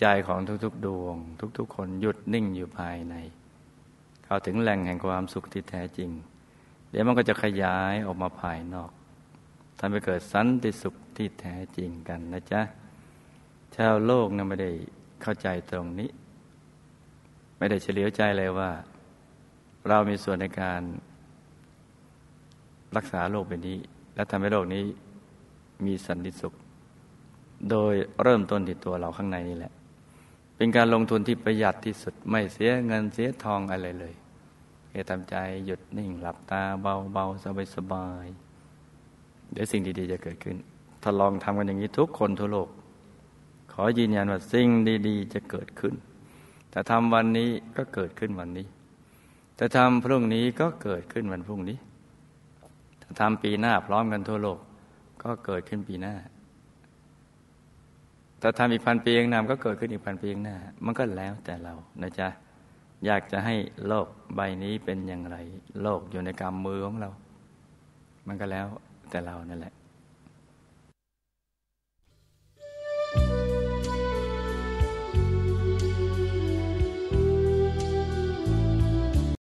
ใจของทุกๆ ดวง ทุก ๆ คนหยุดนิ่งอยู่ภายใน เข้าถึงแหล่งแห่งความสุขที่แท้จริง เดี๋ยวมันก็จะขยายออกมาภายนอกทำให้เกิดสันติสุขที่แท้จริงกันนะจ๊ะชาวโลกนะไม่ได้เข้าใจตรงนี้ ไม่ได้เฉลียวใจเลยว่า เรามีส่วนในการ รักษาโลกใบนี้ และทำให้โลกนี้มีสันติสุข โดยเริ่มต้นที่ตัวเราข้างในนี่แหละ เป็นการลงทุนที่ประหยัดที่สุดไม่เสียเงินเสียทองอะไรเลยแค่ทำใจหยุดนิ่งหลับตาเบาเบาสบายสบายเดี๋ยวสิ่งดีๆ จะเกิดขึ้น ถ้าลองทำกันอย่างนี้ทุกคนทั่วโลก ขอยืนยันว่าสิ่งดีๆ จะเกิดขึ้น แต่ทำวันนี้ก็เกิดขึ้นวันนี้ แต่ทำพรุ่งนี้ก็เกิดขึ้นวันพรุ่งนี้ ถ้าทำปีหน้าพร้อมกันทั่วโลก ก็เกิดขึ้นปีหน้า ถ้าทำอีกพันปีข้างหน้าก็เกิดขึ้นอีกพันปีข้างหน้า มันก็แล้วแต่เรานะจ๊ะอยากจะให้โลกใบนี้เป็นอย่างไร โลกอยู่ในกำมือของเรา มันก็แล้วแต่เรานั่นแหละ